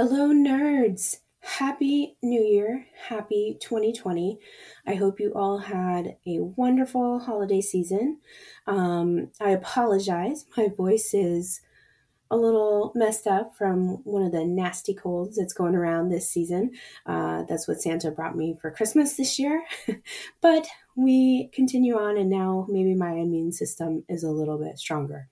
Hello, nerds! Happy New Year! Happy 2020. I hope you all had a wonderful holiday season. Um, I apologize, my voice is a little messed up from one of the nasty colds that's going around this season. Uh, that's what Santa brought me for Christmas this year. but we continue on, and now maybe my immune system is a little bit stronger.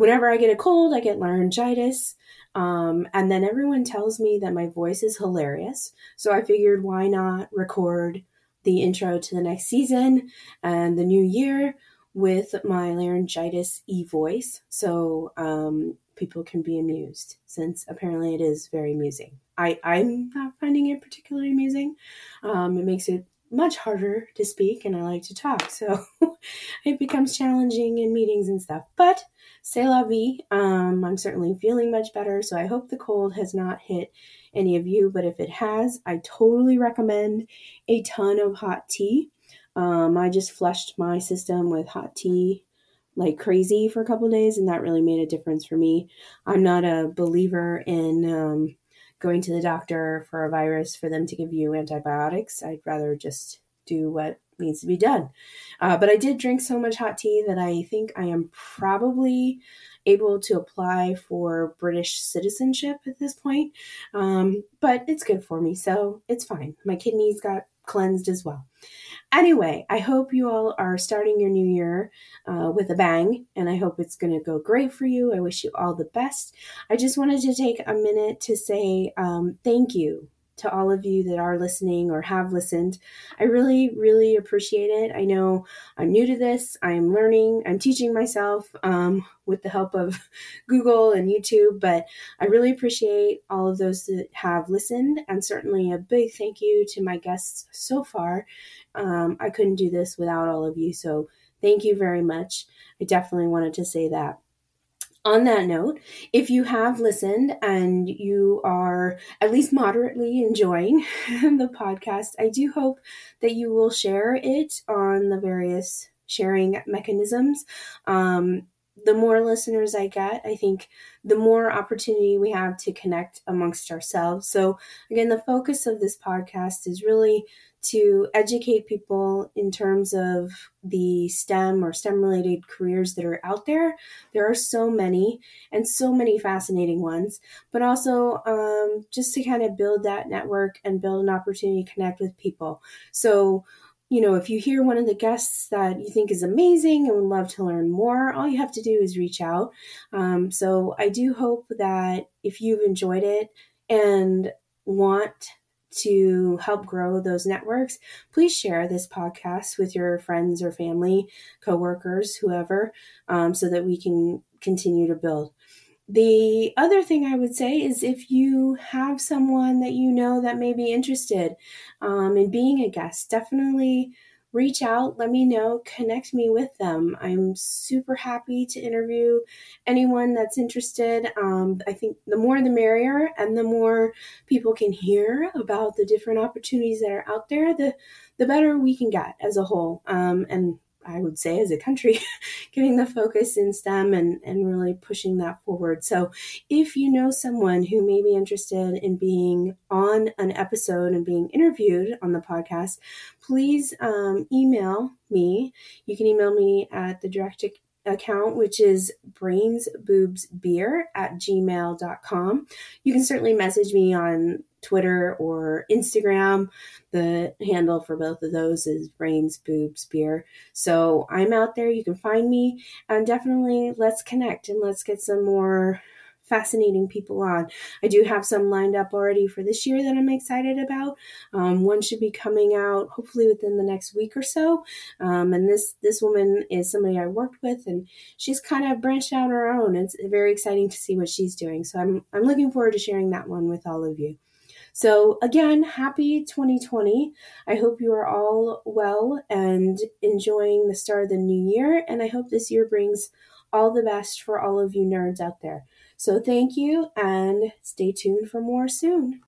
Whenever I get a cold, I get laryngitis. Um, and then everyone tells me that my voice is hilarious. So I figured why not record the intro to the next season and the new year with my laryngitis e voice so um, people can be amused since apparently it is very amusing. I, I'm not finding it particularly amusing. Um, it makes it much harder to speak and I like to talk. So it becomes challenging in meetings and stuff. But c'est la vie. Um, I'm certainly feeling much better. So I hope the cold has not hit any of you. But if it has, I totally recommend a ton of hot tea. Um, I just flushed my system with hot tea like crazy for a couple days, and that really made a difference for me. I'm not a believer in um, going to the doctor for a virus for them to give you antibiotics. I'd rather just do what needs to be done. Uh, but I did drink so much hot tea that I think I am probably able to apply for British citizenship at this point. Um, but it's good for me, so it's fine. My kidneys got cleansed as well. Anyway, I hope you all are starting your new year uh, with a bang, and I hope it's going to go great for you. I wish you all the best. I just wanted to take a minute to say um, thank you to all of you that are listening or have listened. I really, really appreciate it. I know I'm new to this, I'm learning, I'm teaching myself um, with the help of Google and YouTube, but I really appreciate all of those that have listened, and certainly a big thank you to my guests so far. Um, I couldn't do this without all of you, so thank you very much. I definitely wanted to say that on that note, if you have listened and you are at least moderately enjoying the podcast, I do hope that you will share it on the various sharing mechanisms. Um, the more listeners I get, I think the more opportunity we have to connect amongst ourselves. So, again, the focus of this podcast is really to educate people in terms of the STEM or STEM related careers that are out there. There are so many and so many fascinating ones, but also um, just to kind of build that network and build an opportunity to connect with people. So, you know, if you hear one of the guests that you think is amazing and would love to learn more, all you have to do is reach out. Um, so I do hope that if you've enjoyed it and want to help grow those networks, please share this podcast with your friends or family, coworkers, whoever, um, so that we can continue to build. The other thing I would say is if you have someone that you know that may be interested um, in being a guest, definitely reach out, let me know, connect me with them. I'm super happy to interview anyone that's interested. Um, I think the more the merrier, and the more people can hear about the different opportunities that are out there, the the better we can get as a whole. Um, and I would say as a country, getting the focus in STEM and, and really pushing that forward. So, if you know someone who may be interested in being on an episode and being interviewed on the podcast, please um, email me. You can email me at the direct account, which is brainsboobsbeer at gmail.com. You can certainly message me on Twitter or Instagram. The handle for both of those is Brains Boobs Beer. So I'm out there. You can find me and definitely let's connect and let's get some more fascinating people on. I do have some lined up already for this year that I'm excited about. Um, one should be coming out hopefully within the next week or so. Um, and this this woman is somebody I worked with, and she's kind of branched out on her own. It's very exciting to see what she's doing. So I'm I'm looking forward to sharing that one with all of you. So, again, happy 2020. I hope you are all well and enjoying the start of the new year. And I hope this year brings all the best for all of you nerds out there. So thank you and stay tuned for more soon.